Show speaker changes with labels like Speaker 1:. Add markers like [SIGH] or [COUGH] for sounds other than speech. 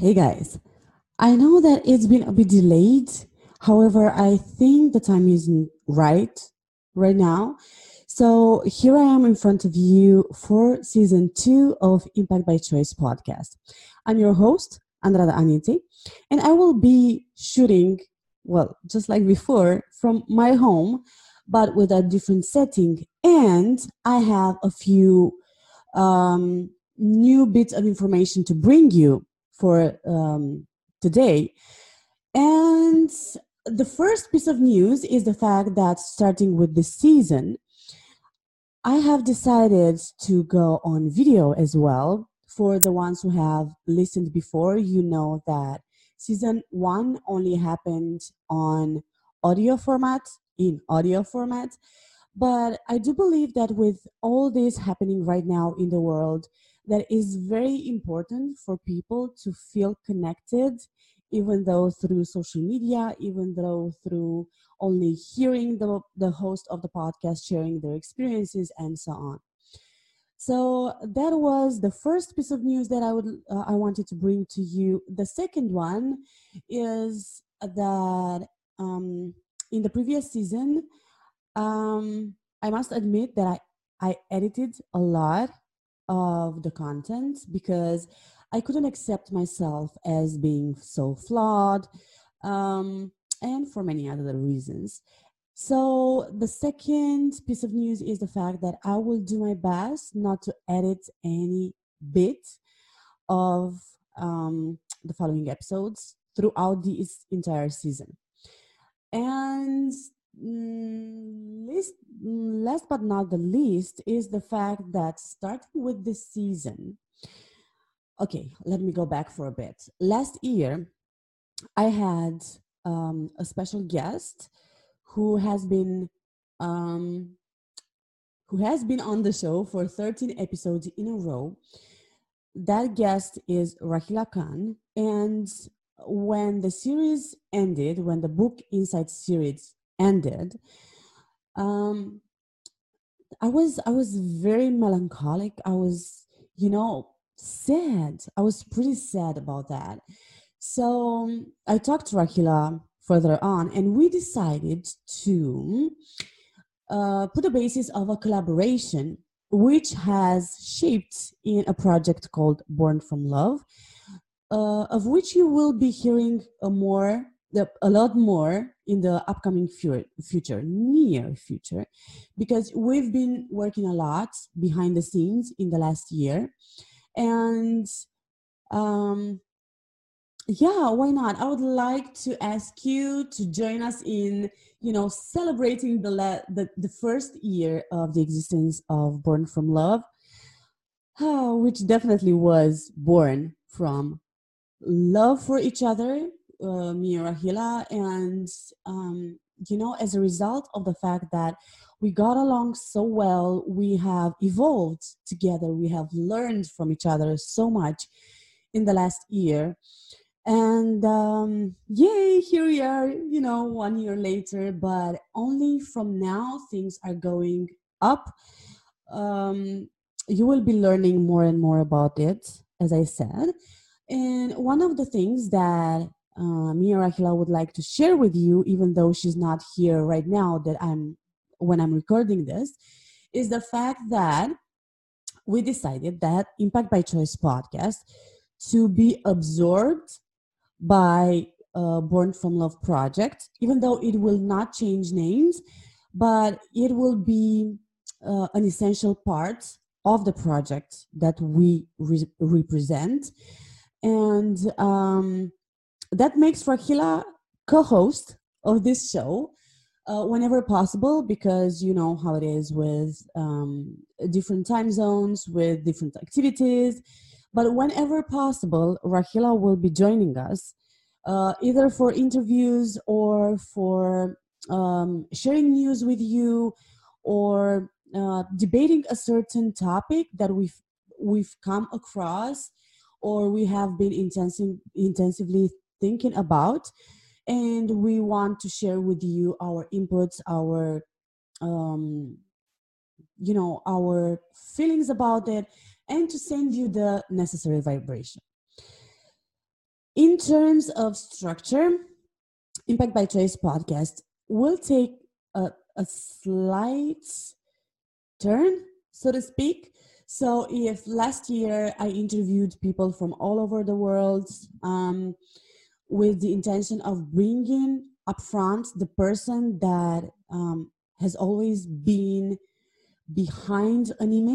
Speaker 1: Hey guys, I know that it's been a bit delayed. However, I think the time isn't right right now. So here I am in front of you for season two of Impact by Choice podcast. I'm your host, Andrada Anite, and I will be shooting, well, just like before, from my home, but with a different setting. And I have a few um, new bits of information to bring you for um, today. And the first piece of news is the fact that starting with this season, I have decided to go on video as well. For the ones who have listened before, you know that season one only happened on audio format, in audio format. But I do believe that with all this happening right now in the world, that is very important for people to feel connected even though through social media even though through only hearing the, the host of the podcast sharing their experiences and so on. So that was the first piece of news that i would uh, i wanted to bring to you. The second one is that um, in the previous season um, i must admit that i i edited a lot of the content because I couldn't accept myself as being so flawed um, and for many other reasons. So, the second piece of news is the fact that I will do my best not to edit any bit of um, the following episodes throughout this entire season. And least, mm, last but not the least is the fact that starting with this season, okay, let me go back for a bit. Last year, I had um, a special guest who has been um, who has been on the show for 13 episodes in a row. That guest is Rahila Khan, and when the series ended, when the book Inside series ended, um, I was I was very melancholic. I was, you know, sad. I was pretty sad about that. So um, I talked to Rahila further on, and we decided to uh, put a basis of a collaboration, which has shaped in a project called Born from Love, uh, of which you will be hearing a more a lot more in the upcoming future, near future, because we've been working a lot behind the scenes in the last year. And um, yeah, why not? I would like to ask you to join us in, you know, celebrating the, the, the first year of the existence of Born from Love, [SIGHS] which definitely was born from love for each other uh, me and Rahila, and um, you know, as a result of the fact that we got along so well, we have evolved together, we have learned from each other so much in the last year. And um, yay, here we are, you know, one year later, but only from now things are going up. Um, you will be learning more and more about it, as I said. And one of the things that uh, Mia Rahila would like to share with you, even though she's not here right now, that I'm when I'm recording this, is the fact that we decided that Impact by Choice podcast to be absorbed by uh, Born from Love project, even though it will not change names, but it will be uh, an essential part of the project that we re- represent. And um, that makes Rahila co-host of this show uh, whenever possible because you know how it is with um, different time zones with different activities. But whenever possible rahila will be joining us uh, either for interviews or for um, sharing news with you or uh, debating a certain topic that we've we've come across or we have been intensive, intensively thinking about and we want to share with you our inputs our um, you know our feelings about it and to send you the necessary vibration in terms of structure, Impact by Choice podcast will take a, a slight turn, so to speak. So, if last year I interviewed people from all over the world um, with the intention of bringing upfront the person that um, has always been behind an image